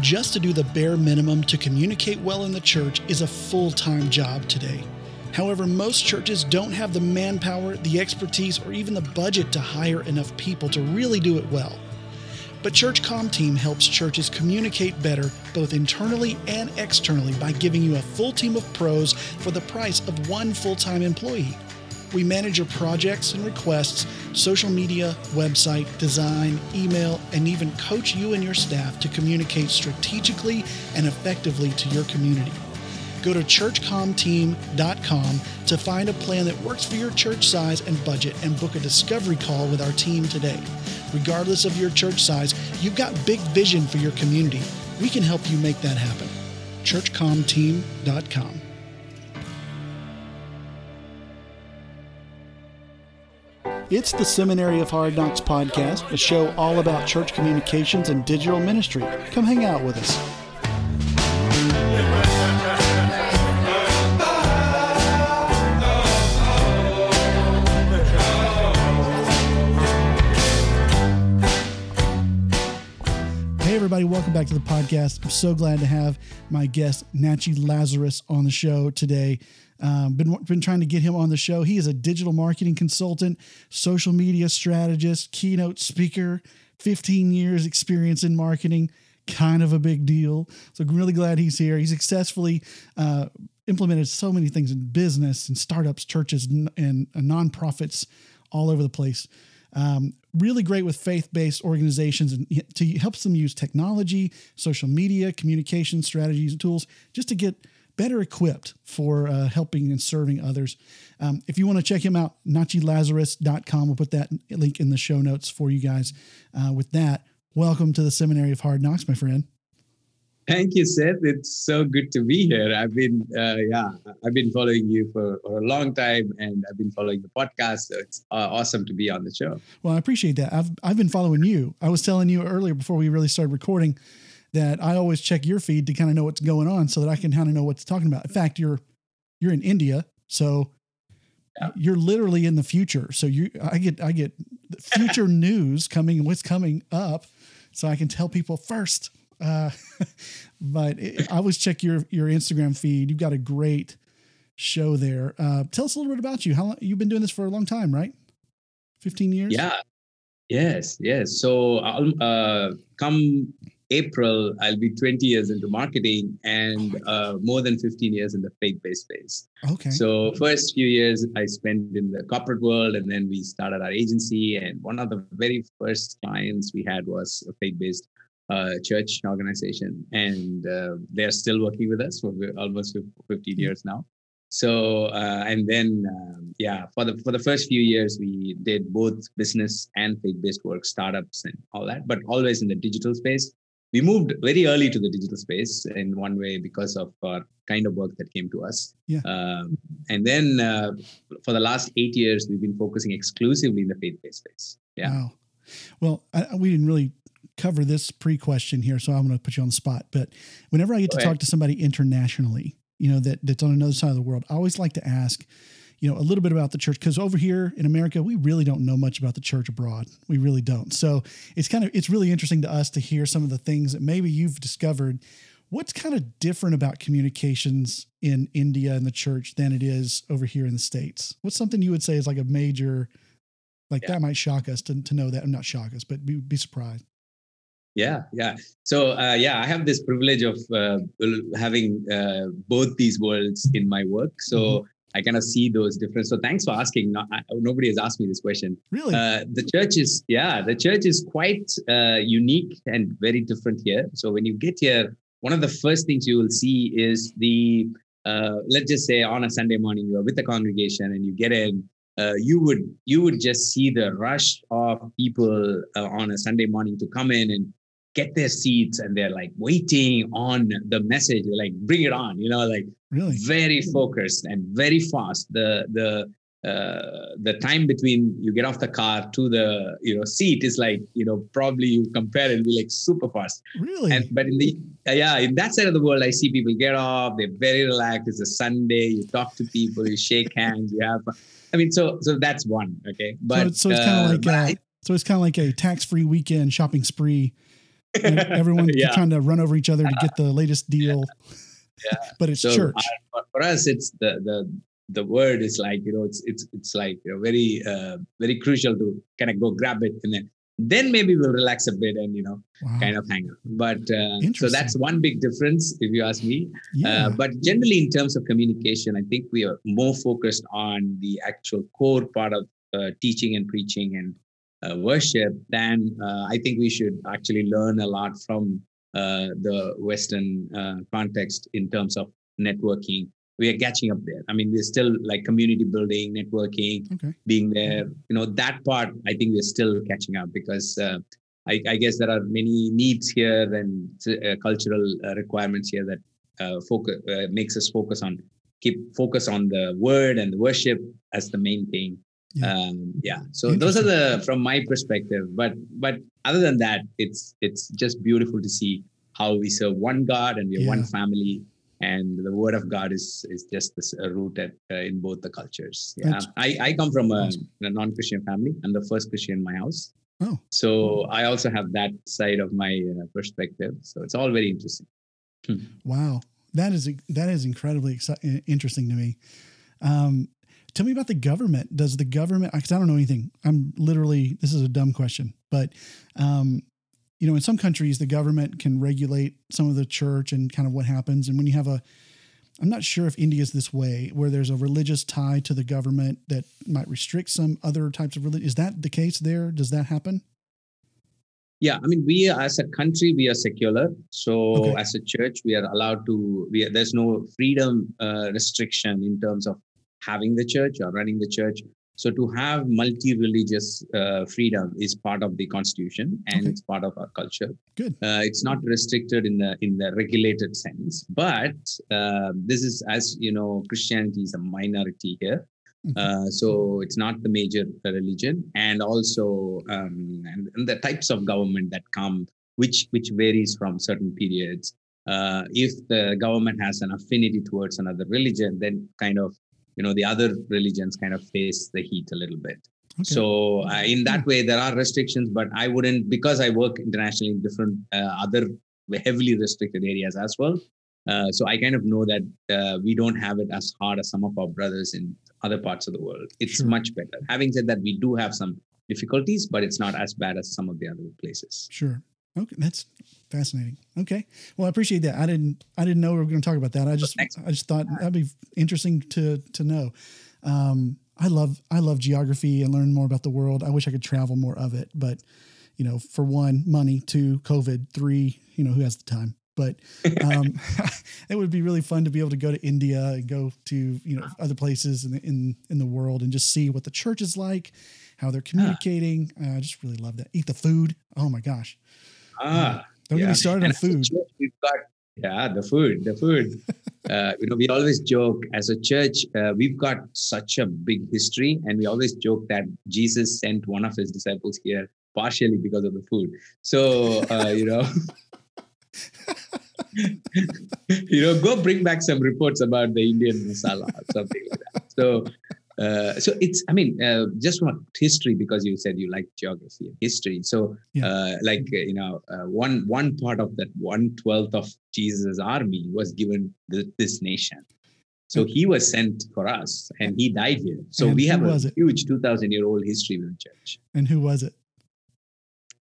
Just to do the bare minimum to communicate well in the church is a full time job today. However, most churches don't have the manpower, the expertise, or even the budget to hire enough people to really do it well. But Church Com Team helps churches communicate better both internally and externally by giving you a full team of pros for the price of one full time employee. We manage your projects and requests, social media, website, design, email, and even coach you and your staff to communicate strategically and effectively to your community. Go to churchcomteam.com to find a plan that works for your church size and budget and book a discovery call with our team today. Regardless of your church size, you've got big vision for your community. We can help you make that happen. churchcomteam.com. It's the Seminary of Hard Knocks podcast, a show all about church communications and digital ministry. Come hang out with us. Hey, everybody, welcome back to the podcast. I'm so glad to have my guest, Natchi Lazarus, on the show today. Um, been been trying to get him on the show. He is a digital marketing consultant, social media strategist, keynote speaker, 15 years experience in marketing, kind of a big deal. So I'm really glad he's here. He successfully uh, implemented so many things in business and startups, churches, and, and nonprofits all over the place. Um, really great with faith-based organizations and to helps them use technology, social media, communication strategies and tools just to get better equipped for uh, helping and serving others. Um, if you want to check him out, natchilazarus.com. We'll put that link in the show notes for you guys. Uh, with that, welcome to the Seminary of Hard Knocks, my friend. Thank you, Seth. It's so good to be here. I've been, uh, yeah, I've been following you for, for, a long time, and I've been following the podcast. So it's uh, awesome to be on the show. Well, I appreciate that. I've I've been following you. I was telling you earlier before we really started recording that I always check your feed to kind of know what's going on so that I can kind of know what's talking about. In fact, you're you're in India, so yeah. you're literally in the future. So you I get I get future news coming what's coming up so I can tell people first. Uh, but it, I always check your your Instagram feed. You've got a great show there. Uh, tell us a little bit about you. How long you've been doing this for a long time, right? 15 years? Yeah. Yes, yes. So I'll uh, come April, I'll be 20 years into marketing and uh, more than 15 years in the faith-based space. Okay. So first few years I spent in the corporate world, and then we started our agency. And one of the very first clients we had was a faith-based uh, church organization, and uh, they're still working with us for almost 15 years now. So uh, and then um, yeah, for the for the first few years we did both business and faith-based work, startups and all that, but always in the digital space we moved very early to the digital space in one way because of our kind of work that came to us. Yeah. Um, and then uh, for the last eight years, we've been focusing exclusively in the faith-based space. Yeah. Wow. Well, I, we didn't really cover this pre-question here, so I'm going to put you on the spot. But whenever I get to talk to somebody internationally, you know that that's on another side of the world, I always like to ask you know a little bit about the church because over here in america we really don't know much about the church abroad. We really don't. So it's kind of it's really interesting to us to hear some of the things that maybe you've discovered. What's kind of different about communications in india and the church than it is over here in the states? What's something you would say is like a major like yeah. that might shock us to, to know that not shock us but be, be surprised. Yeah yeah. So uh, yeah i have this privilege of uh, having uh, both these worlds in my work. So mm-hmm I kind of see those differences. So thanks for asking. No, I, nobody has asked me this question. Really? Uh, the church is, yeah, the church is quite uh, unique and very different here. So when you get here, one of the first things you will see is the, uh, let's just say on a Sunday morning, you are with the congregation and you get in, uh, you would you would just see the rush of people uh, on a Sunday morning to come in and get their seats and they're like waiting on the message they're like bring it on you know like really? very focused and very fast. The the uh, the time between you get off the car to the you know seat is like you know probably you compare it be like super fast. Really? And but in the uh, yeah in that side of the world i see people get off they're very relaxed it's a sunday you talk to people you shake hands you have i mean so so that's one okay? But so, so it's kind of uh, like a, so it's kind of like a tax-free weekend shopping spree Everyone Yeah. trying to run over each other to get the latest deal. Yeah. but it's so church. uh, for- for us it's the the the word is like you know it's it's it's like you know, very uh, very crucial to kind of go grab it and then then maybe we'll relax a bit and you know Wow. kind of hang out but uh, so that's one big difference if you ask me yeah. uh, but generally in terms of communication i think we are more focused on the actual core part of uh, teaching and preaching and uh, worship then uh, i think we should actually learn a lot from uh, the western uh, context in terms of networking. We are catching up there. I mean we're still like community building networking okay. being there. You know that part i think we're still catching up because uh, I, I guess there are many needs here and uh, cultural uh, requirements here that uh, focus uh, makes us focus on keep focus on the word and the worship as the main thing Yeah. um, yeah. So those are the from my perspective but but other than that it's it's just beautiful to see how we serve one god and we're one family and the word of god is is just this uh, rooted uh, in both the cultures. Yeah. That's i i come from a, a non-christian family. I'm the first christian in my house. Oh. so i also have that side of my uh, perspective. So it's all very interesting. Wow. That is that is incredibly exci- interesting to me. Um, tell me about the government. Does the government? Because I don't know anything. I'm literally. This is a dumb question, but um, you know, in some countries, the government can regulate some of the church and kind of what happens. And when you have a, I'm not sure if India is this way, where there's a religious tie to the government that might restrict some other types of religion. Is that the case there? Does that happen? Yeah, I mean, we as a country we are secular. So Okay. as a church, we are allowed to. We are, there's no freedom uh, restriction in terms of having the church or running the church. So to have multi-religious uh, freedom is part of the constitution and Okay. it's part of our culture. Good. Uh, it's not restricted in the in the regulated sense, but uh, this is as you know, Christianity is a minority here. Mhm. Uh, so it's not the major religion, and also um, and, and the types of government that come, which which varies from certain periods. Uh, if the government has an affinity towards another religion, then kind of you know the other religions kind of face the heat a little bit. Okay. So uh, in that way, there are restrictions, but I wouldn't because I work internationally in different uh, other heavily restricted areas as well. Uh, so I kind of know that uh, we don't have it as hard as some of our brothers in other parts of the world. It's Sure. much better. Having said that, we do have some difficulties, but it's not as bad as some of the other places. Sure. Okay, that's fascinating. Okay, well, I appreciate that. I didn't, I didn't know we were going to talk about that. I just, Thanks. I just thought that'd be interesting to to know. Um, I love, I love geography and learn more about the world. I wish I could travel more of it, but you know, for one, money. Two, COVID. Three, you know, who has the time? But um, it would be really fun to be able to go to India and go to you know other places in the, in in the world and just see what the church is like, how they're communicating. Uh, I just really love that. Eat the food. Oh my gosh. Ah, Don't get Yeah. me started on And a food. church, we've got yeah the food the food uh, you know we always joke as a church uh, we've got such a big history and we always joke that jesus sent one of his disciples here partially because of the food so uh, you know you know go bring back some reports about the indian masala or something like that so uh, so it's i mean uh, just from history because you said you like geography and history so Yeah. uh, like uh, you know uh, one one part of that one twelfth of jesus army was given th- this nation so Okay. he was sent for us and he died here so And we have a huge 2000 year old history with the church And who was it?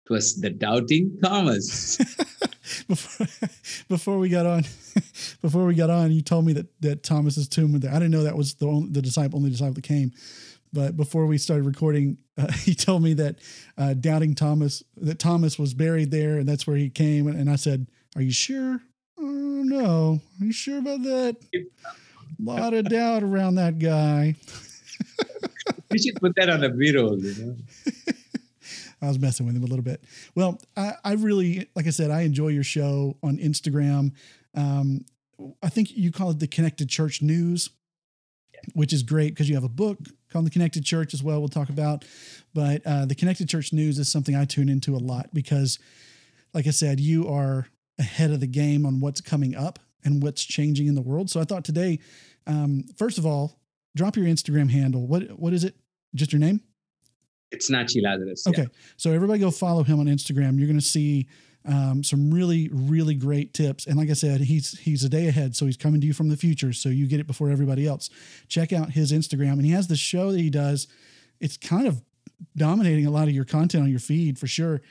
Was the doubting thomas before, before we got on, before we got on, you told me that that Thomas's tomb was there. I didn't know that was the only, the disciple, only disciple that came. But before we started recording, uh, he told me that uh, doubting Thomas, that Thomas was buried there, and that's where he came. And, and I said, "Are you sure? Oh, no, are you sure about that? A lot of doubt around that guy." we should put that on a b-roll you know I was messing with him a little bit. Well, I, I really, like I said, I enjoy your show on Instagram. Um, I think you call it the Connected Church News, which is great because you have a book called The Connected Church as well. We'll talk about, but uh, the Connected Church News is something I tune into a lot because, like I said, you are ahead of the game on what's coming up and what's changing in the world. So I thought today, um, first of all, drop your Instagram handle. What what is it? Just your name? It's natchi lazarus yeah. Okay. So everybody go follow him on Instagram. You're going to see Um, some really, really great tips. And like I said, he's he's a day ahead, so he's coming to you from the future, so you get it before everybody else. Check out his Instagram, and he has the show that he does. It's kind of dominating a lot of your content on your feed for sure.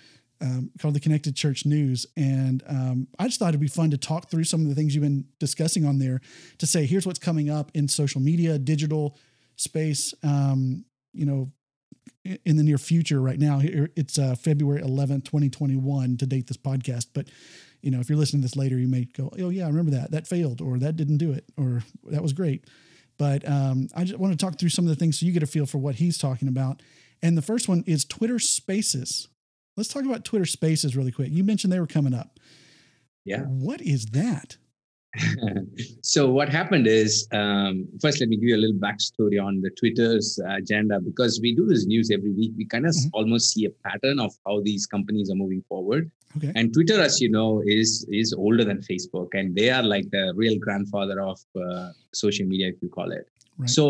Um, called the Connected Church News, and um, I just thought it'd be fun to talk through some of the things you've been discussing on there. To say, here's what's coming up in social media, digital space. Um, you know, in the near future right now. It's uh, February 11th, 2021 to date this podcast. But, you know, if you're listening to this later, you may go, oh, yeah, I remember that. That failed, or that didn't do it, or that was great. But um, I just want to talk through some of the things so you get a feel for what he's talking about. And the first one is Twitter Spaces. Let's talk about Twitter Spaces really quick. You mentioned they were coming up. Yeah. What is that? So what happened is um, first let me give you a little backstory on the twitter's agenda because we do this news every week we kind of mm-hmm. almost see a pattern of how these companies are moving forward okay. and twitter as you know is is older than facebook and they are like the real grandfather of uh, social media if you call it Right. So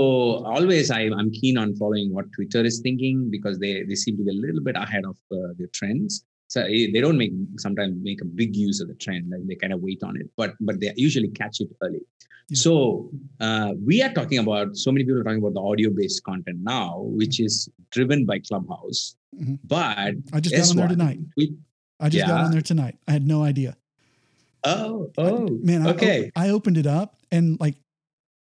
always I, am keen on following what Twitter is thinking because they, they seem to be a little bit ahead of uh, their trends so eh, they don't make sometimes make a big use of the trend and they kind of wait on it but but they usually catch it early. Yeah. so uh, we are talking about so many people are talking about the audio based content now which is driven by clubhouse mm-hmm. but i just got on there tonight. we, i just yeah. got on there tonight. I had no idea. Oh oh I, man okay I opened it up and like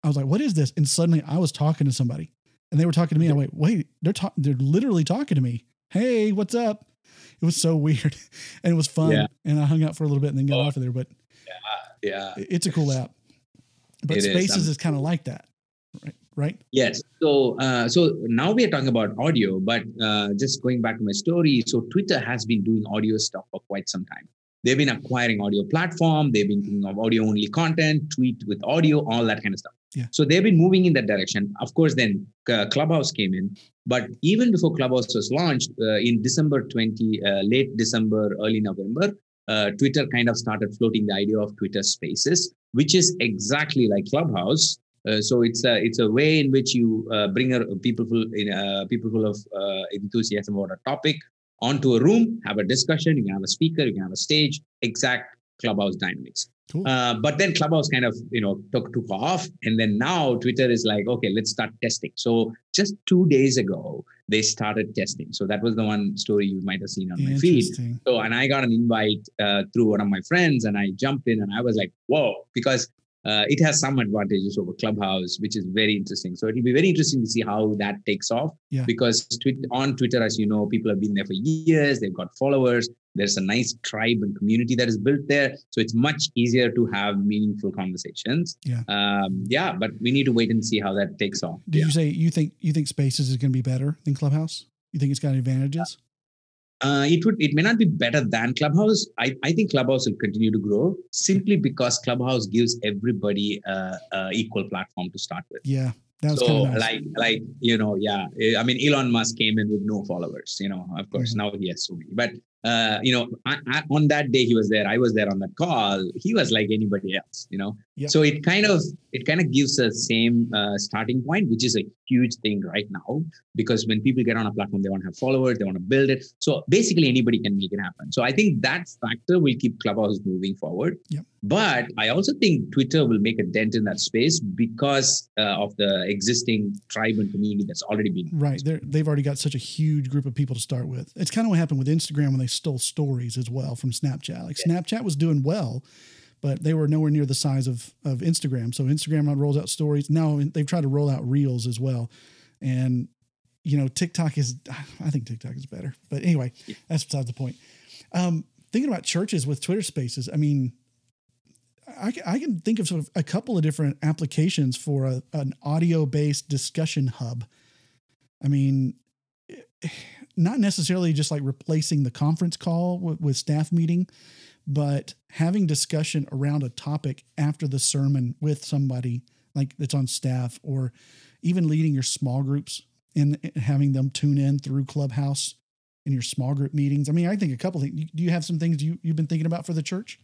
i was like what is this? And suddenly i was talking to somebody and they were talking to me. I wait wait they're talking they're literally talking to me. Hey what's up it was so weird and it was fun. Yeah. And I hung out for a little bit and then got oh, off of there. But yeah, yeah, it's a cool app. But it Spaces is, is kind of like that, right? Right. Yes. So, uh, so now we are talking about audio, but uh, just going back to my story. So, Twitter has been doing audio stuff for quite some time. They've been acquiring audio platform. They've been thinking of audio only content, tweet with audio, all that kind of stuff. Yeah. So they've been moving in that direction. Of course, then uh, Clubhouse came in, but even before Clubhouse was launched uh, in December 20, uh, late December, early November, uh, Twitter kind of started floating the idea of Twitter Spaces, which is exactly like Clubhouse. Uh, so it's a it's a way in which you uh, bring a people full in people full of enthusiasm about a topic onto a room, have a discussion. You can have a speaker, you can have a stage, exact clubhouse dynamics. Cool. Uh, but then Clubhouse kind of you know took took off, and then now Twitter is like, okay, let's start testing. So just two days ago, they started testing. So that was the one story you might have seen on my feed. So and I got an invite uh, through one of my friends, and I jumped in, and I was like, whoa, because uh, it has some advantages over Clubhouse, which is very interesting. So it will be very interesting to see how that takes off. Yeah. Because on Twitter, as you know, people have been there for years. They've got followers. There's a nice tribe and community that is built there. So it's much easier to have meaningful conversations. Yeah. Um, yeah, but we need to wait and see how that takes off. Did yeah. you say you think you think Spaces is going to be better than Clubhouse? You think it's got advantages? Uh, it would it may not be better than clubhouse. I, I think clubhouse will continue to grow simply because clubhouse gives everybody uh, uh, equal platform to start with. Yeah that's so nice. like like you know yeah. I mean elon musk came in with no followers you know of course. Mm-hmm. now he has so many. But uh, you know, I, I, on that day he was there. I was there on that call. He was like anybody else, you know. Yep. So it kind of it kind of gives the same uh, starting point, which is a huge thing right now because when people get on a platform, they want to have followers, they want to build it. So basically, anybody can make it happen. So I think that factor will keep Clubhouse moving forward. Yep. But I also think Twitter will make a dent in that space because uh, of the existing tribe and community that's already been right. They're, they've already got such a huge group of people to start with. It's kind of what happened with Instagram when they stole stories as well from Snapchat. Like yeah. Snapchat was doing well, but they were nowhere near the size of of Instagram. So Instagram rolls out stories. Now they've tried to roll out reels as well. And you know, TikTok is I think TikTok is better. But anyway, that's besides the point. Um, thinking about churches with Twitter spaces, I mean, I, I can think of, sort of a couple of different applications for a, an audio based discussion hub. I mean, not necessarily just like replacing the conference call with, with staff meeting, but having discussion around a topic after the sermon with somebody like that's on staff or even leading your small groups and having them tune in through Clubhouse in your small group meetings. I mean, I think a couple things. Do you have some things you, you've been thinking about for the church?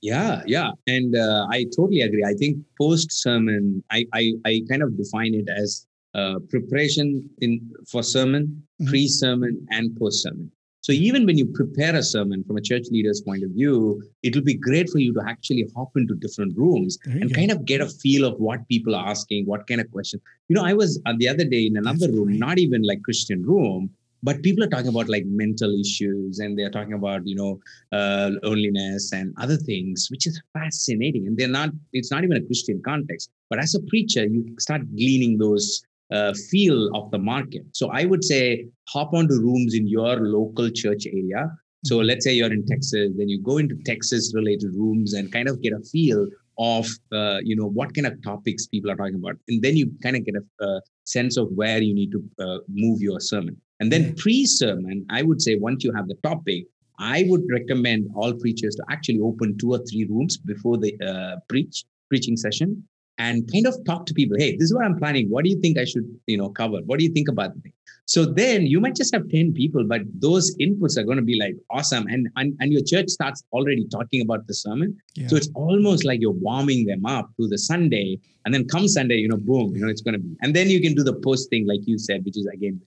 Yeah, yeah, and uh, I totally agree. I think post sermon, I, I I kind of define it as uh, preparation in for sermon, mm-hmm. pre sermon, and post sermon. So even when you prepare a sermon from a church leader's point of view, it'll be great for you to actually hop into different rooms and go. kind of get a feel of what people are asking, what kind of questions. You know, I was uh, the other day in another That's room, great. not even like Christian room, but people are talking about like mental issues and they're talking about you know uh, loneliness and other things which is fascinating and they're not it's not even a christian context but as a preacher you start gleaning those uh, feel of the market. So i would say hop onto rooms in your local church area. So mm-hmm. let's say you're in texas then you go into texas related rooms and kind of get a feel of uh, you know what kind of topics people are talking about. And then you kind of get a, sense of where you need to uh, move your sermon. And then pre sermon, I would say once you have the topic, I would recommend all preachers to actually open two or three rooms before the uh, preach preaching session and kind of talk to people. Hey, this is what I'm planning. What do you think I should, you know, cover? What do you think about the thing? So then you might just have 10 people, but those inputs are going to be like awesome. And, and, and your church starts already talking about the sermon. Yeah. So it's almost like you're warming them up to the Sunday. And then come Sunday, you know, boom, you know, it's going to be. And then you can do the post thing, like you said, which is again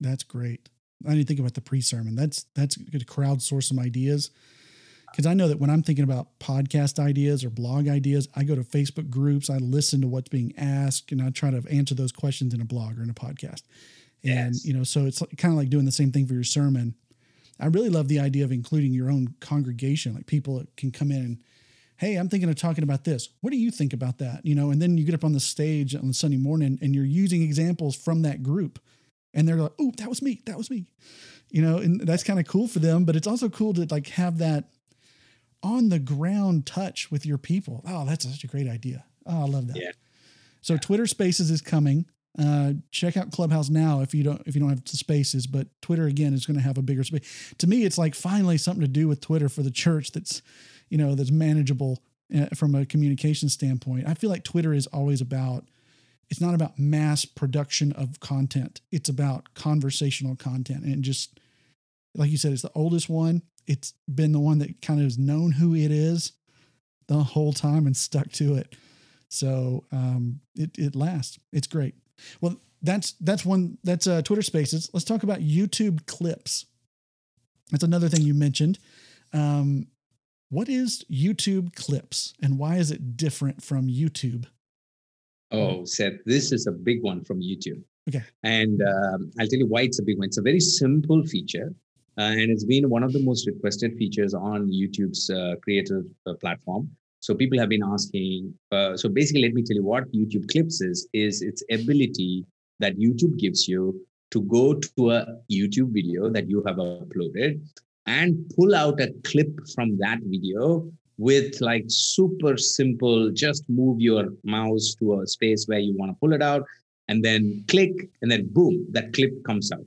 that's great. I didn't think about the pre-sermon. That's that's good to crowdsource some ideas. Because I know that when I'm thinking about podcast ideas or blog ideas, I go to Facebook groups, I listen to what's being asked, and I try to answer those questions in a blog or in a podcast. And yes. you know, so it's kind of like doing the same thing for your sermon. I really love the idea of including your own congregation, like people that can come in and, hey, I'm thinking of talking about this. What do you think about that? You know, and then you get up on the stage on Sunday morning and you're using examples from that group and they're like, "Oh, that was me. That was me," you know, and that's kind of cool for them. But it's also cool to like have that on the ground touch with your people. Oh, that's such a great idea. Oh, I love that. Yeah. So yeah. Twitter Spaces is coming. Uh, check out Clubhouse now if you don't if you don't have the spaces. But Twitter again is going to have a bigger space. To me, it's like finally something to do with Twitter for the church that's you know that's manageable uh, from a communication standpoint. I feel like Twitter is always about it's not about mass production of content. It's about conversational content. And just like you said, it's the oldest one. It's been the one that kind of has known who it is the whole time and stuck to it. So um, it it lasts. It's great. Well, that's that's one that's uh, Twitter Spaces. Let's talk about YouTube clips. That's another thing you mentioned. Um, what is YouTube clips and why is it different from YouTube? Oh, Seth, this is a big one from YouTube. Okay. And um, I'll tell you why it's a big one. It's a very simple feature, and it's been one of the most requested features on YouTube's uh, creator uh, platform. So people have been asking. Uh, so basically, let me tell you what YouTube Clips is: is its ability that YouTube gives you to go to a YouTube video that you have uploaded and pull out a clip from that video with like super simple, just move your mouse to a space where you want to pull it out and then click and then boom, that clip comes out.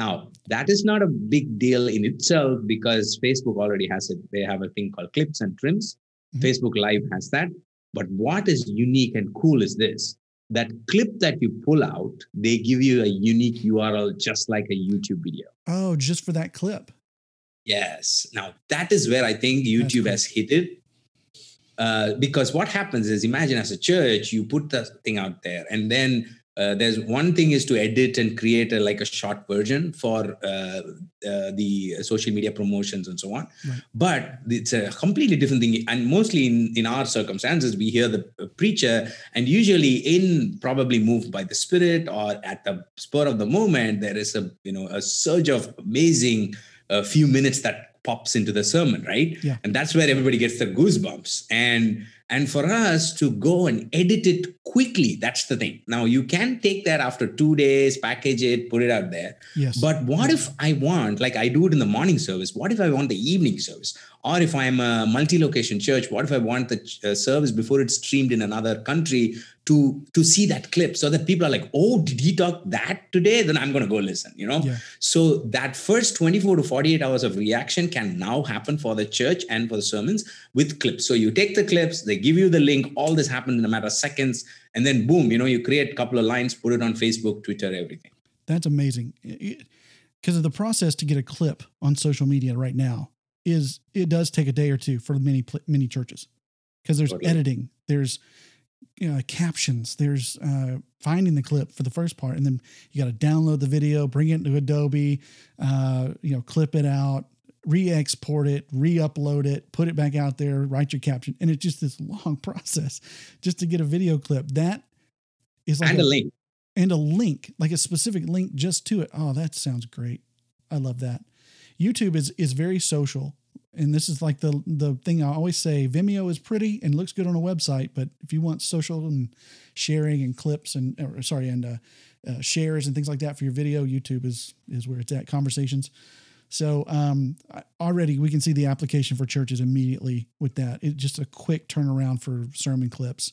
Now, that is not a big deal in itself because Facebook already has it. They have a thing called clips and trims. Mm-hmm. Facebook Live has that. But what is unique and cool is this that clip that you pull out, they give you a unique URL just like a YouTube video. Oh, just for that clip. Yes. Now that is where I think YouTube cool. has hit it. Uh, because what happens is, imagine as a church, you put the thing out there, and then uh, there's one thing is to edit and create a, like a short version for uh, uh, the social media promotions and so on right. but it's a completely different thing and mostly in, in our circumstances we hear the preacher and usually in probably moved by the spirit or at the spur of the moment there is a you know a surge of amazing a few minutes that pops into the sermon, right? Yeah. And that's where everybody gets the goosebumps. And and for us to go and edit it quickly, that's the thing. Now you can take that after two days, package it, put it out there. Yes. But what if I want, like I do it in the morning service, what if I want the evening service? Or if I'm a multi-location church, what if I want the uh, service before it's streamed in another country to to see that clip so that people are like oh did he talk that today? Then i'm going to go listen you know? Yeah. so that first 24 to 48 hours of reaction can now happen for the church and for the sermons with clips. So you take the clips they give you the link all this happened in a matter of seconds and then boom you know you create a couple of lines put it on facebook twitter everything. That's amazing. Because of the process to get a clip on social media right now is it does take a day or two for many many churches because there's totally. editing there's uh, captions. There's uh, finding the clip for the first part, and then you got to download the video, bring it into Adobe, uh, you know, clip it out, re-export it, re-upload it, put it back out there, write your caption, and it's just this long process just to get a video clip. That is like and a, a link and a link, like a specific link just to it. Oh, that sounds great. I love that. YouTube is is very social and this is like the the thing I always say Vimeo is pretty and looks good on a website, but if you want social and sharing and clips and or, sorry and uh, uh, shares and things like that for your video, YouTube is is where it's at. Conversations. So um, already we can see the application for churches immediately with that. It's just a quick turnaround for sermon clips.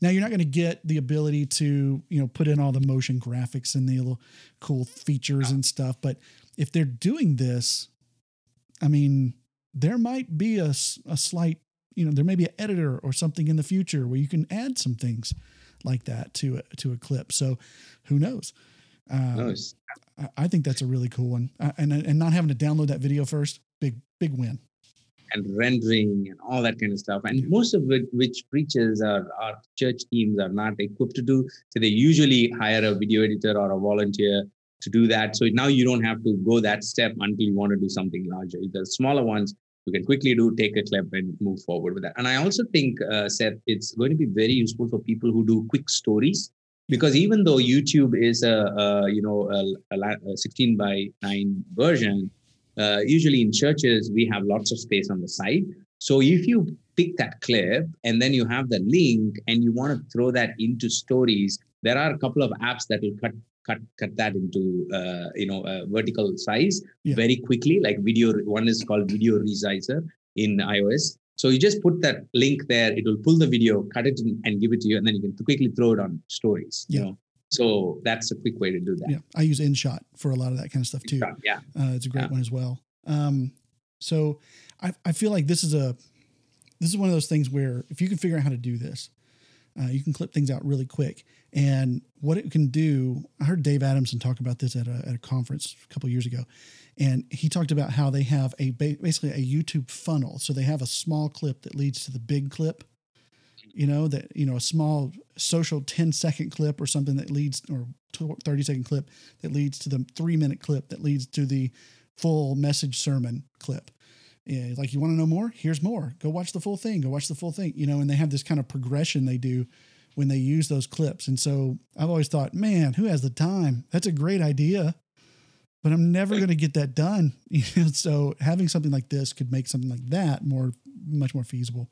Now you're not going to get the ability to you know put in all the motion graphics and the little cool features and stuff, but if they're doing this, I mean there might be a, a slight, you know, there may be an editor or something in the future where you can add some things like that to a, to a clip. So who knows? Um, nice. I, I, think that's a really cool one. Uh, and, and not having to download that video first, big, big win. And rendering and all that kind of stuff. And most of it, which preachers or church teams are not equipped to do. So they usually hire a video editor or a volunteer to do that. So now you don't have to go that step until you want to do something larger. The smaller ones, you can quickly do take a clip and move forward with that and i also think uh, seth it's going to be very useful for people who do quick stories because even though youtube is a, a you know a, a, 16 by 9 version uh, usually in churches we have lots of space on the side so if you pick that clip and then you have the link and you want to throw that into stories there are a couple of apps that will cut cut cut that into uh, you know a vertical size yeah. very quickly like video one is called video resizer in ios so you just put that link there it will pull the video cut it and give it to you and then you can quickly throw it on stories yeah. you know so that's a quick way to do that yeah i use inshot for a lot of that kind of stuff too InShot, yeah uh, it's a great yeah. one as well um, so I, I feel like this is a this is one of those things where if you can figure out how to do this uh, you can clip things out really quick. And what it can do, I heard Dave Adamson talk about this at a, at a conference a couple years ago. And he talked about how they have a basically a YouTube funnel. So they have a small clip that leads to the big clip, you know, that, you know, a small social 10 second clip or something that leads, or 30 second clip that leads to the three minute clip that leads to the full message sermon clip. Yeah, like you want to know more? Here's more. Go watch the full thing. Go watch the full thing. You know, and they have this kind of progression they do when they use those clips. And so I've always thought, man, who has the time? That's a great idea, but I'm never going to get that done. You know, so having something like this could make something like that more, much more feasible.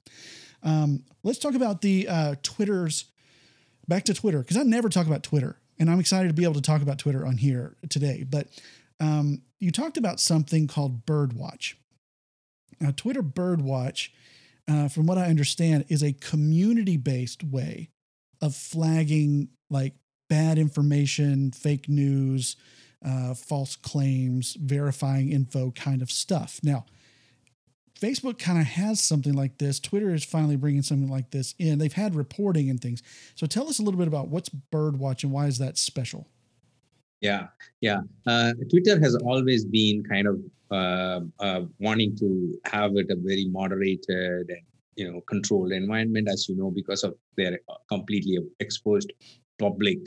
Um, let's talk about the uh, Twitter's. Back to Twitter because I never talk about Twitter, and I'm excited to be able to talk about Twitter on here today. But um, you talked about something called Birdwatch. Now, Twitter Birdwatch, uh, from what I understand, is a community based way of flagging like bad information, fake news, uh, false claims, verifying info kind of stuff. Now, Facebook kind of has something like this. Twitter is finally bringing something like this in. They've had reporting and things. So tell us a little bit about what's Birdwatch and why is that special? Yeah, yeah. Uh, Twitter has always been kind of uh, uh, wanting to have it a very moderated and you know controlled environment, as you know, because of their completely exposed public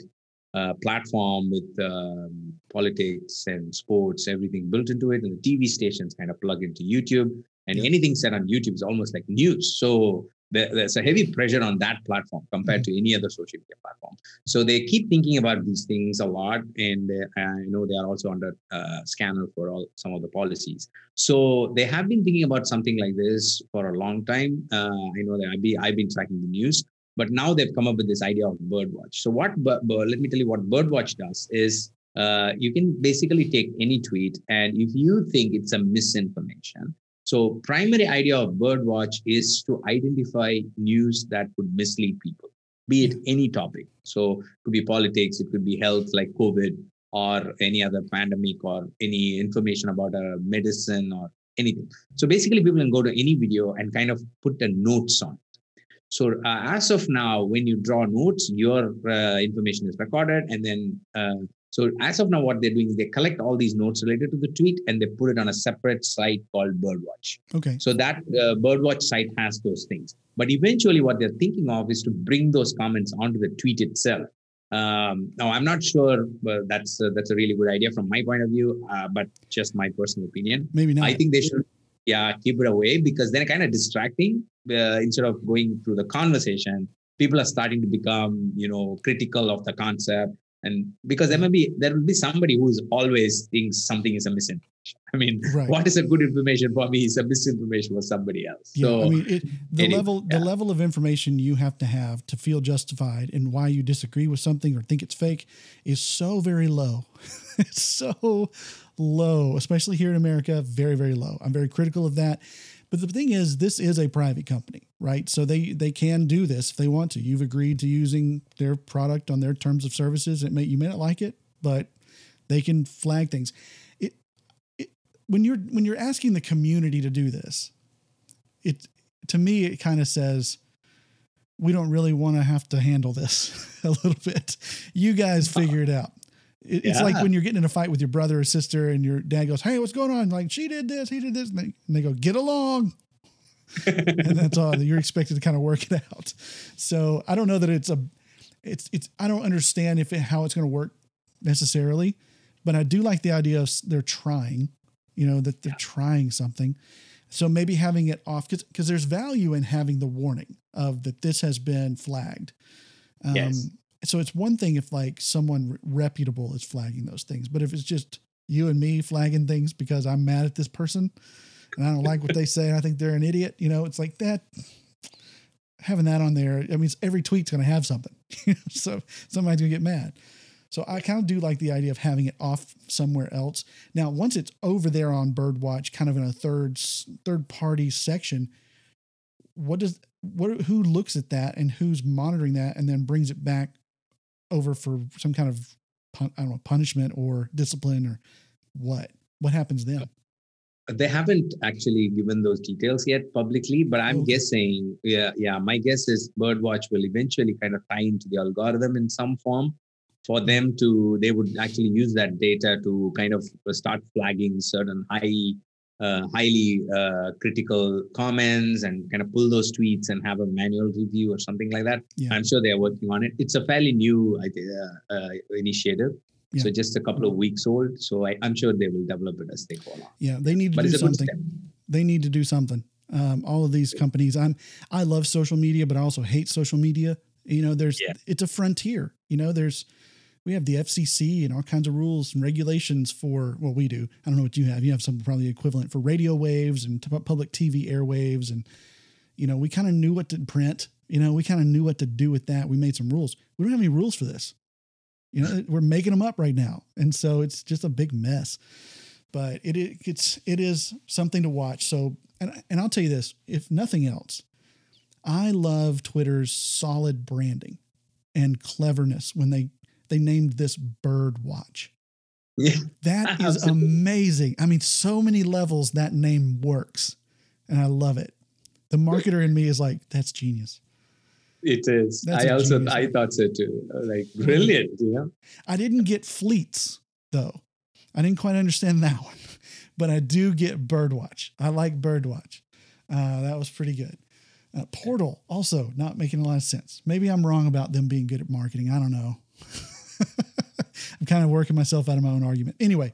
uh, platform with um, politics and sports, everything built into it, and the TV stations kind of plug into YouTube, and yeah. anything said on YouTube is almost like news. So there's a heavy pressure on that platform compared to any other social media platform. So they keep thinking about these things a lot, and uh, I know they are also under uh, scanner for all some of the policies. So they have been thinking about something like this for a long time. Uh, I know that I've been, I've been tracking the news, but now they've come up with this idea of Birdwatch. So what? let me tell you what Birdwatch does is. Uh, you can basically take any tweet, and if you think it's a misinformation, so primary idea of Birdwatch is to identify news that could mislead people, be it any topic. So it could be politics, it could be health like COVID or any other pandemic or any information about a medicine or anything. So basically people can go to any video and kind of put the notes on. So uh, as of now, when you draw notes, your uh, information is recorded, and then uh, So as of now, what they're doing is they collect all these notes related to the tweet and they put it on a separate site called Birdwatch. Okay. So that uh, Birdwatch site has those things. But eventually, what they're thinking of is to bring those comments onto the tweet itself. Um, now, I'm not sure that's uh, that's a really good idea from my point of view, uh, but just my personal opinion. Maybe not. I think they should, yeah, keep it away because they're kind of distracting. Uh, instead of going through the conversation, people are starting to become, you know, critical of the concept and because there hmm. may be there will be somebody who's always thinks something is a misinformation i mean right. what is a good information for me is a misinformation for somebody else. Yeah, so i mean it, the anyway, level yeah. the level of information you have to have to feel justified in why you disagree with something or think it's fake is so very low. It's so low especially here in america very very low. I'm very critical of that but the thing is, this is a private company, right? So they they can do this if they want to. You've agreed to using their product on their terms of services. It may you may not like it, but they can flag things. It, it when you're when you're asking the community to do this, it to me it kind of says we don't really want to have to handle this a little bit. You guys figure it out. It, yeah. It's like when you're getting in a fight with your brother or sister, and your dad goes, "Hey, what's going on?" Like she did this, he did this, and they, and they go, "Get along." and that's all. You're expected to kind of work it out. So I don't know that it's a, it's it's. I don't understand if it, how it's going to work necessarily, but I do like the idea of they're trying. You know that they're yeah. trying something. So maybe having it off because because there's value in having the warning of that this has been flagged. Um, yes so it's one thing if like someone reputable is flagging those things, but if it's just you and me flagging things because I'm mad at this person and I don't like what they say and I think they're an idiot, you know, it's like that having that on there. I mean, every tweet's going to have something, so somebody's going to get mad. So I kind of do like the idea of having it off somewhere else. Now, once it's over there on Birdwatch, kind of in a third third party section, what does what who looks at that and who's monitoring that and then brings it back over for some kind of I don't know punishment or discipline or what? What happens then? Uh, they haven't actually given those details yet publicly, but I'm oh, okay. guessing, yeah, yeah. My guess is Birdwatch will eventually kind of tie into the algorithm in some form for them to. They would actually use that data to kind of start flagging certain high uh, highly uh, critical comments and kind of pull those tweets and have a manual review or something like that. Yeah. I'm sure they are working on it. It's a fairly new uh, uh, initiative. Yeah. So just a couple of weeks old. So I, am sure they will develop it as they go along. Yeah, they need to but do something. They need to do something. Um, all of these companies, I'm I love social media, but I also hate social media. You know, there's yeah. it's a frontier. You know, there's we have the FCC and all kinds of rules and regulations for well, we do. I don't know what you have. You have something probably equivalent for radio waves and public TV airwaves, and you know, we kind of knew what to print. You know, we kind of knew what to do with that. We made some rules. We don't have any rules for this. You know, we're making them up right now, and so it's just a big mess. But it, it it's it is something to watch. So, and and I'll tell you this: if nothing else, I love Twitter's solid branding and cleverness when they they named this Birdwatch. Yeah. That is amazing. I mean, so many levels that name works. And I love it. The marketer in me is like, that's genius. It is. That's I also. I thought so too. Like brilliant, you know. I didn't get fleets though. I didn't quite understand that one, but I do get Birdwatch. I like Birdwatch. Uh, that was pretty good. Uh, Portal also not making a lot of sense. Maybe I'm wrong about them being good at marketing. I don't know. I'm kind of working myself out of my own argument. Anyway,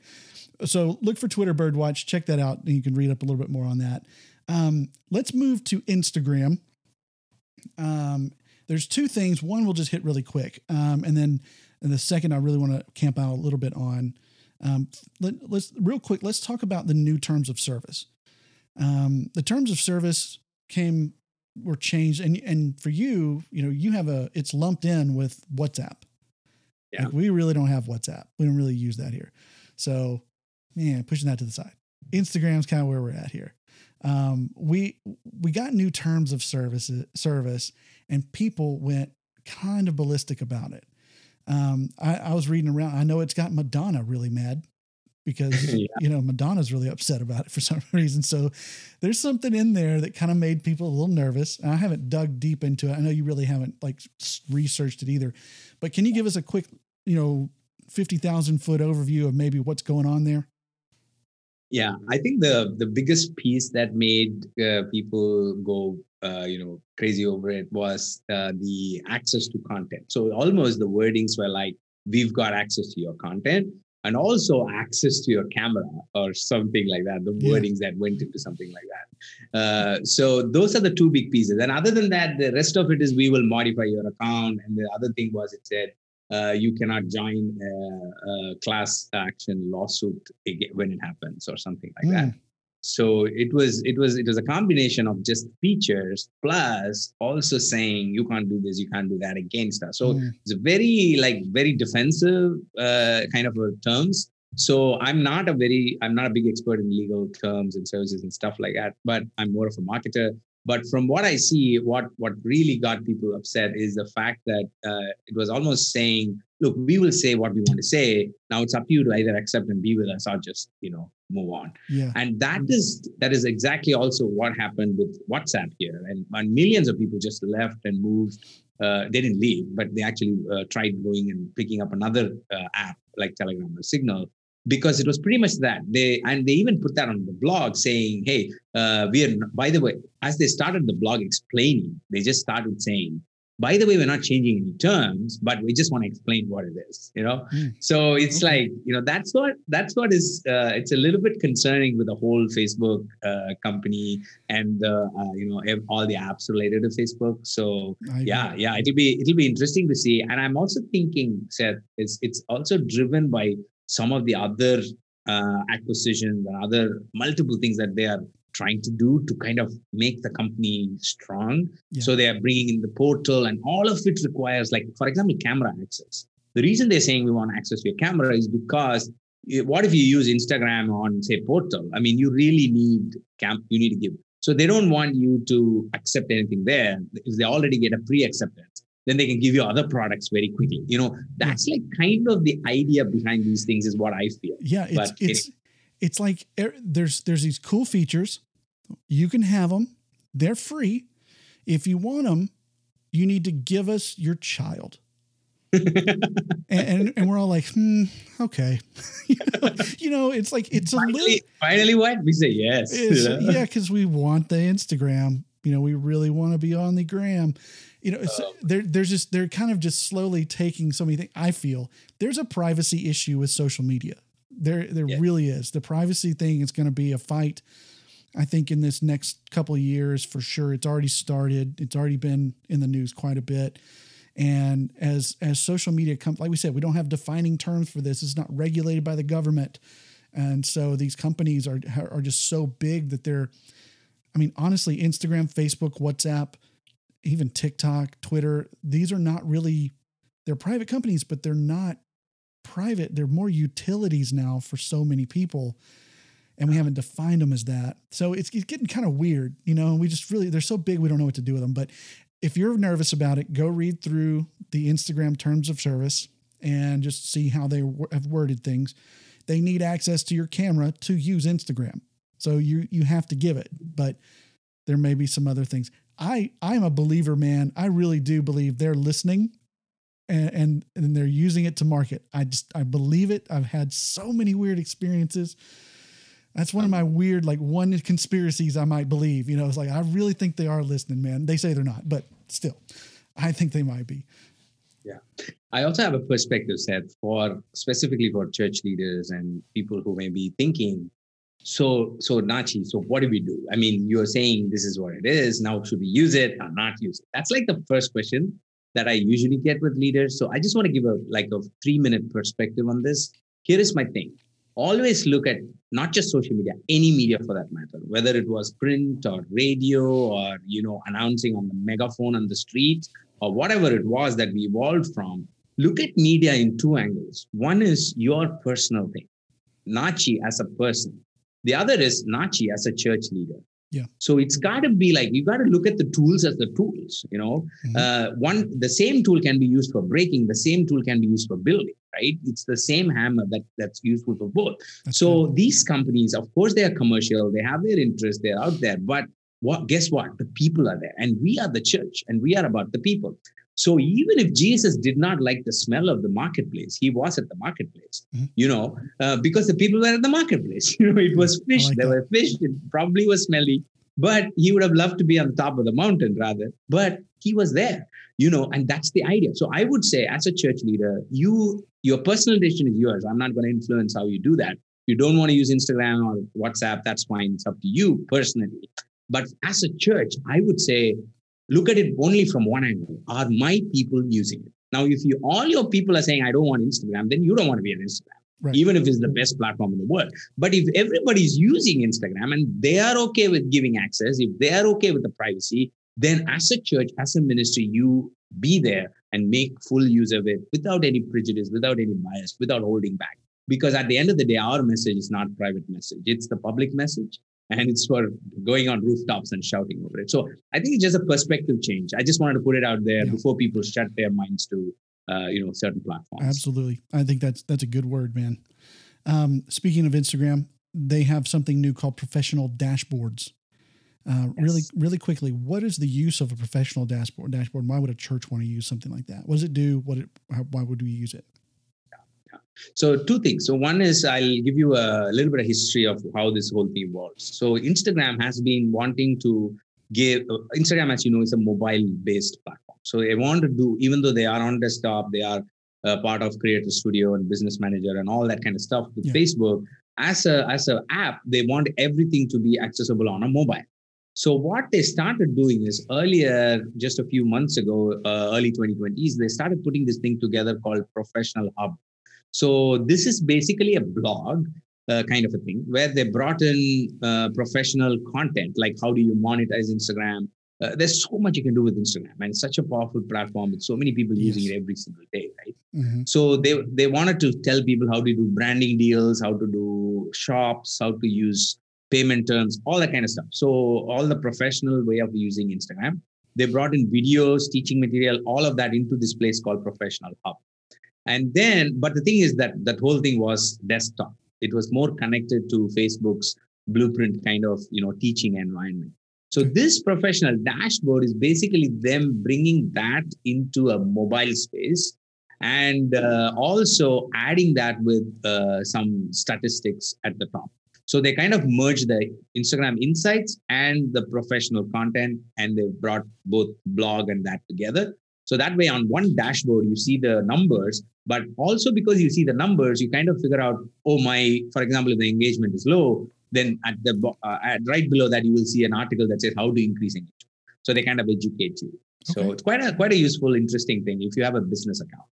so look for Twitter Birdwatch. Check that out, and you can read up a little bit more on that. Um, let's move to Instagram. Um, there's two things. One we'll just hit really quick, um, and then and the second I really want to camp out a little bit on. Um, let, us real quick. Let's talk about the new terms of service. Um, the terms of service came were changed, and and for you, you know, you have a it's lumped in with WhatsApp. Yeah. Like we really don't have WhatsApp. We don't really use that here. So, yeah, pushing that to the side. Instagram's kind of where we're at here. Um, we we got new terms of service service, and people went kind of ballistic about it. Um, I, I was reading around. I know it's got Madonna really mad because yeah. you know Madonna's really upset about it for some reason. So there's something in there that kind of made people a little nervous. And I haven't dug deep into it. I know you really haven't like researched it either. But can you give us a quick you know, 50,000 foot overview of maybe what's going on there? Yeah, I think the the biggest piece that made uh, people go uh, you know crazy over it was uh, the access to content. So almost the wordings were like, "We've got access to your content." And also access to your camera or something like that. The yeah. wordings that went into something like that. Uh, so those are the two big pieces. And other than that, the rest of it is we will modify your account. And the other thing was it said uh, you cannot join a, a, class action lawsuit when it happens or something like mm. that hmm. so it was it was it was a combination of just features plus also saying you can't do this you can't do that against us so mm. it's a very like very defensive uh, kind of terms so i'm not a very i'm not a big expert in legal terms and services and stuff like that but i'm more of a marketer but from what I see, what what really got people upset is the fact that uh, it was almost saying, "Look, we will say what we want to say. Now it's up to you to either accept and be with us, or just you know move on." Yeah. And that is that is exactly also what happened with WhatsApp here, and, and millions of people just left and moved. Uh, they didn't leave, but they actually uh, tried going and picking up another uh, app like Telegram or Signal because it was pretty much that. They and they even put that on the blog saying hey uh, we are by the way as they started the blog explaining they just started saying by the way we're not changing any terms but we just want to explain what it is you know? Mm. so it's okay. like you know that's what that's what is uh, it's a little bit concerning with the whole facebook uh, company and uh, you know all the apps related to facebook. So yeah yeah it'll be it'll be interesting to see. And i'm also thinking seth it's it's also driven by some of the other uh, acquisitions and other multiple things that they are trying to do to kind of make the company strong. Yeah. So they are bringing in the portal, and all of it requires, like, for example, camera access. The reason they're saying we want access to your camera is because what if you use Instagram on, say, portal? I mean, you really need camp. You need to give. So they don't want you to accept anything there if they already get a pre-acceptance then they can give you other products very quickly. You know that's like kind of the idea behind these things is what i feel. Yeah it's but it's it, it's like er, there's there's these cool features. You can have them they're free. If you want them you need to give us your child. And, and, and we're all like hmm okay. You, know, it's like it's finally, a little finally what? We say yes. Yeah because we want the instagram. You know we really want to be on the gram you know, um, they're there's just they're kind of just slowly taking so many things. I feel there's a privacy issue with social media. There there yeah. really is. The privacy thing is going to be a fight. I think in this next couple of years for sure. It's already started. It's already been in the news quite a bit. And as as social media comes, like we said, we don't have defining terms for this. It's not regulated by the government, and so these companies are are just so big that they're. I mean, honestly, Instagram, Facebook, WhatsApp, even TikTok, Twitter, these are not really they're private companies, but they're not private. They're more utilities now for so many people. And we haven't defined them as that. So it's, it's getting kind of weird, you know, and we just really, they're so big, we don't know what to do with them. But if you're nervous about it, go read through the Instagram terms of service and just see how they have worded things. They need access to your camera to use Instagram. So you you have to give it, but there may be some other things. I I'm a believer, man. I really do believe they're listening and, and and they're using it to market. I just I believe it. I've had so many weird experiences. That's one of my weird like one conspiracies I might believe. You know, it's like I really think they are listening, man. They say they're not, but still, I think they might be. Yeah. I also have a perspective set for specifically for church leaders and people who may be thinking so, so Natchi, so what do we do? I mean, you're saying this is what it is. Now, should we use it or not use it? That's like the first question that I usually get with leaders. So I just want to give a like a three minute perspective on this. Here is my thing. Always look at not just social media, any media for that matter, whether it was print or radio or you know announcing on the megaphone on the street or whatever it was that we evolved from. Look at media in two angles. One is your personal thing, Natchi as a person the other is Natchi as a church leader. Yeah. So it's got to be like you got to look at the tools as the tools. You know, mm-hmm. uh, one the same tool can be used for breaking, the same tool can be used for building. Right? It's the same hammer that that's useful for both. That's so these companies, of course, they are commercial. They have their interests. They're out there, but what? Guess what? The people are there, and we are the church, and we are about the people. So even if Jesus did not like the smell of the marketplace, he was at the marketplace, mm-hmm. you know, uh, because the people were at the marketplace. You know, it was fish. Like there that. were fish. It probably was smelly, but he would have loved to be on the top of the mountain rather. But he was there, you know, and that's the idea. So I would say, as a church leader, you your personal decision is yours. I'm not going to influence how you do that. You don't want to use Instagram or WhatsApp, that's fine. It's up to you personally. But as a church, I would say look at it only from one angle. Are my people using it? Now, if you all your people are saying, I don't want Instagram, then you don't want to be on Instagram. Right. Even if it's the best platform in the world. But if everybody's using Instagram and they are okay with giving access, if they are okay with the privacy, then as a church, as a ministry, you be there and make full use of it without any prejudice, without any bias, without holding back. Because at the end of the day, our message is not private message; it's the public message and it's for going on rooftops and shouting over it. So I think it's just a perspective change. I just wanted to put it out there yeah. before people shut their minds to uh, you know certain platforms. Absolutely, I think that's that's a good word, man. Um, speaking of Instagram, they have something new called professional dashboards. Uh, yes. Really, really quickly, what is the use of a professional dashboard? Dashboard. Why would a church want to use something like that? What does it do? What? It, how, why would we use it? So two things. So one is I'll give you a little bit of history of how this whole thing evolves. So Instagram has been wanting to give uh, Instagram, as you know, is a mobile-based platform. So they want to do, even though they are on desktop, they are part of Creator Studio and Business Manager and all that kind of stuff with yeah. Facebook. As a as an app, they want everything to be accessible on a mobile. So what they started doing is earlier, just a few months ago, uh, early 2020s, they started putting this thing together called Professional Hub. So this is basically a blog uh, kind of a thing where they brought in uh, professional content, like how do you monetize Instagram? Uh, there's so much you can do with Instagram, and it's such a powerful platform with so many people yes. using it every single day, right? Mm-hmm. So they they wanted to tell people how to do branding deals, how to do shops, how to use payment terms, all that kind of stuff. So all the professional way of using Instagram. They brought in videos, teaching material, all of that into this place called Professional Hub. And then, but the thing is that that whole thing was desktop. It was more connected to Facebook's blueprint kind of, you know, teaching environment. So this professional dashboard is basically them bringing that into a mobile space and uh, also adding that with uh, some statistics at the top. So they kind of merge the Instagram insights and the professional content, and they brought both blog and that together. So that way, on one dashboard, you see the numbers, but also because you see the numbers, you kind of figure out, oh, my, for example, if the engagement is low, then at the uh, at right below that, you will see an article that says how to increase engagement. So they kind of educate you. So okay. it's quite a quite a useful, interesting thing if you have a business account.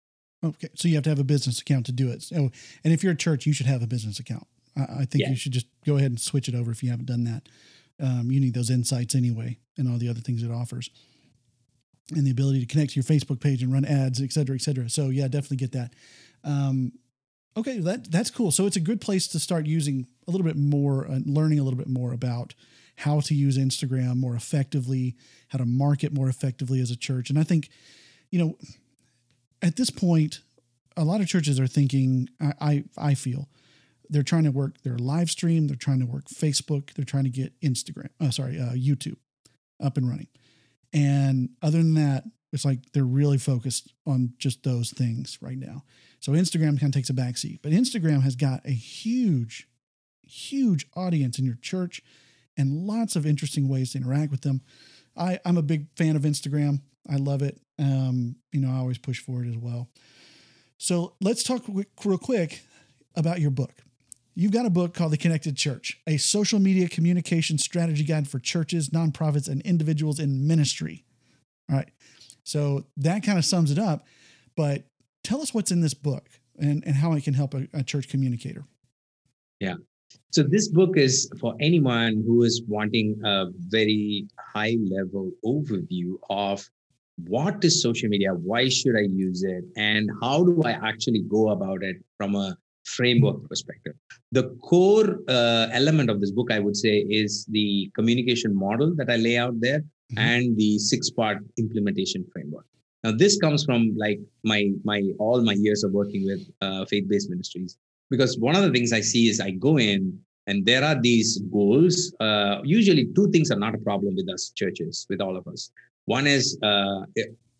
Okay, so you have to have a business account to do it. So, and if you're a church, you should have a business account. I, I think yeah. you should just go ahead and switch it over if you haven't done that. Um, you need those insights anyway, and all the other things it offers and the ability to connect to your Facebook page and run ads, et cetera, et cetera. So yeah, definitely get that. Um, okay, that that's cool. So it's a good place to start using a little bit more, uh, learning a little bit more about how to use Instagram more effectively, how to market more effectively as a church. And I think, you know, at this point, a lot of churches are thinking. I I, I feel they're trying to work their live stream, they're trying to work Facebook, they're trying to get Instagram, uh, sorry, uh, YouTube up and running. And other than that, it's like they're really focused on just those things right now. So Instagram kind of takes a backseat, but Instagram has got a huge, huge audience in your church and lots of interesting ways to interact with them. I, I'm a big fan of Instagram. I love it. Um, you know, I always push for it as well. So let's talk real quick about your book. You've got a book called The Connected Church, a social media communication strategy guide for churches, nonprofits, and individuals in ministry. All right. So that kind of sums it up. But tell us what's in this book and, and how it can help a, a church communicator. Yeah. So this book is for anyone who is wanting a very high level overview of what is social media, why should I use it, and how do I actually go about it from a framework perspective. The core uh, element of this book, I would say, is the communication model that I lay out there mm-hmm. and the six-part implementation framework. Now, this comes from like my my all my years of working with uh, faith-based ministries. Because one of the things I see is I go in and there are these goals. Uh, usually, two things are not a problem with us churches, with all of us. One is uh,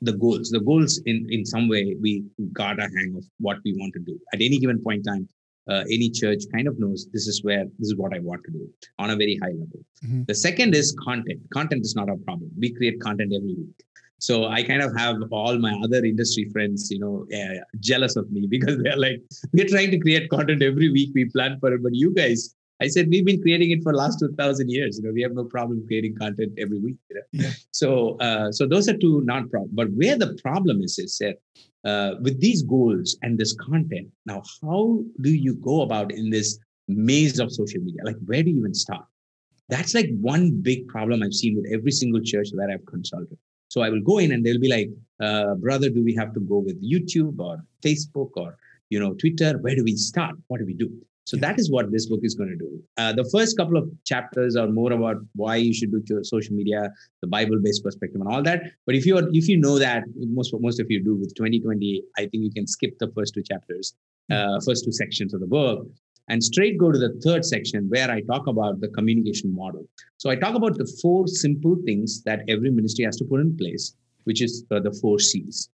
the goals. The goals, in in some way, we got a hang of what we want to do at any given point in time. Uh, any church kind of knows this is where this is what I want to do on a very high level. Mm-hmm. The second is content. Content is not a problem. We create content every week. So I kind of have all my other industry friends, you know, uh, jealous of me because they're like, we're trying to create content every week. We plan for it, but you guys, I said we've been creating it for last two thousand years. You know, we have no problem creating content every week. You know? yeah. So, uh, so those are two non problem. But where the problem is, is that uh, with these goals and this content, now how do you go about in this maze of social media? Like, where do you even start? That's like one big problem I've seen with every single church that I've consulted. So I will go in and they'll be like, uh, brother, do we have to go with YouTube or Facebook or you know Twitter? Where do we start? What do we do? So yeah. that is what this book is going to do. Uh, the first couple of chapters are more about why you should do social media, the Bible-based perspective, and all that. But if you are, if you know that most most of you do with 2020, I think you can skip the first two chapters, uh, first two sections of the book, and straight go to the third section where I talk about the communication model. So I talk about the four simple things that every ministry has to put in place, which is uh, the four C's.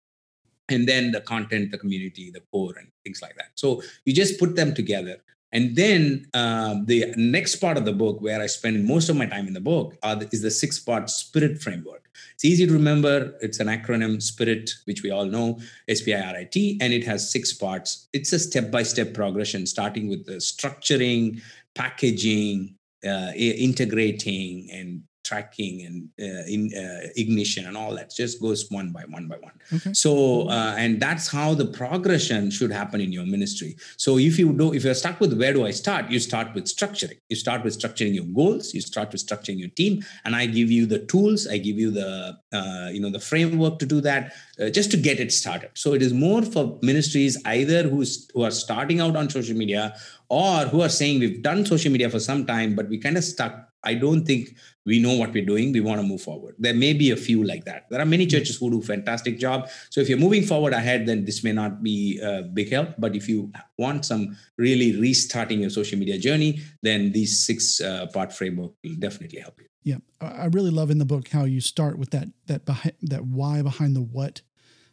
And then the content, the community, the core, and things like that. So you just put them together. And then uh, the next part of the book, where I spend most of my time in the book, the, is the six part spirit framework. It's easy to remember. It's an acronym SPIRIT, which we all know, S P I R I T, and it has six parts. It's a step by step progression, starting with the structuring, packaging, uh, integrating, and tracking and uh, in uh, ignition and all that just goes one by one by one. Okay. so uh, and that's how the progression should happen in your ministry. So if you do if you're stuck with where do i start you start with structuring. You start with structuring your goals you start with structuring your team and i give you the tools i give you the uh, you know the framework to do that uh, just to get it started. So it is more for ministries either who's who are starting out on social media or who are saying we've done social media for some time but we kind of stuck I don't think we know what we're doing. We want to move forward. There may be a few like that. There are many churches who do fantastic job. So if you're moving forward ahead, then this may not be a big help. But if you want some really restarting your social media journey, then these six uh, part framework will definitely help you. Yeah, I really love in the book how you start with that that behind, that why behind the what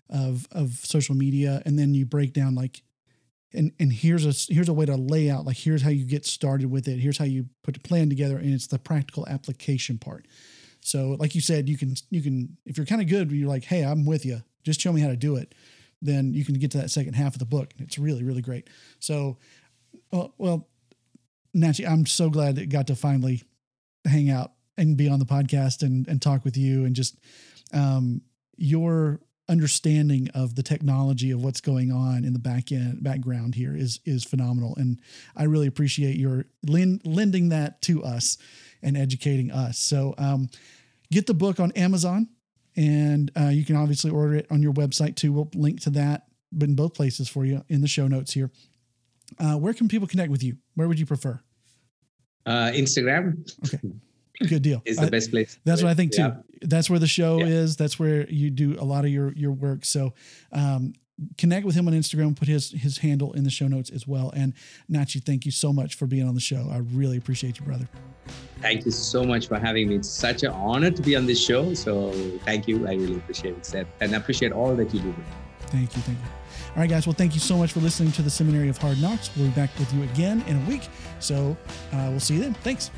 of of social media, and then you break down like and and here's a here's a way to lay out like here's how you get started with it. Here's how you put a plan together and it's the practical application part. So like you said you can you can if you're kind of good you're like hey i'm with you just show me how to do it then you can get to that second half of the book and it's really really great. So well well Natchi, i'm so glad that got to finally hang out and be on the podcast and and talk with you and just um your understanding of the technology of what's going on in the back end background here is is phenomenal. And i really appreciate your lending that to us and educating us. So um, get the book on amazon and uh, you can obviously order it on your website too. We'll link to that but in both places for you in the show notes here. Uh, where can people connect with you? Where would you prefer? Uh, instagram. Okay Good deal. Is the I, best place. That's what I think too. Yeah. That's where the show yeah. is. That's where you do a lot of your your work. So um, connect with him on Instagram. Put his his handle in the show notes as well. And Natchi, thank you so much for being on the show. I really appreciate you, brother. Thank you so much for having me. It's such an honor to be on this show. So thank you. I really appreciate it, Seth, and I appreciate all that you do. Thank you. Thank you. All right, guys. Well, thank you so much for listening to the Seminary of Hard Knocks. We'll be back with you again in a week. So uh, we'll see you then. Thanks.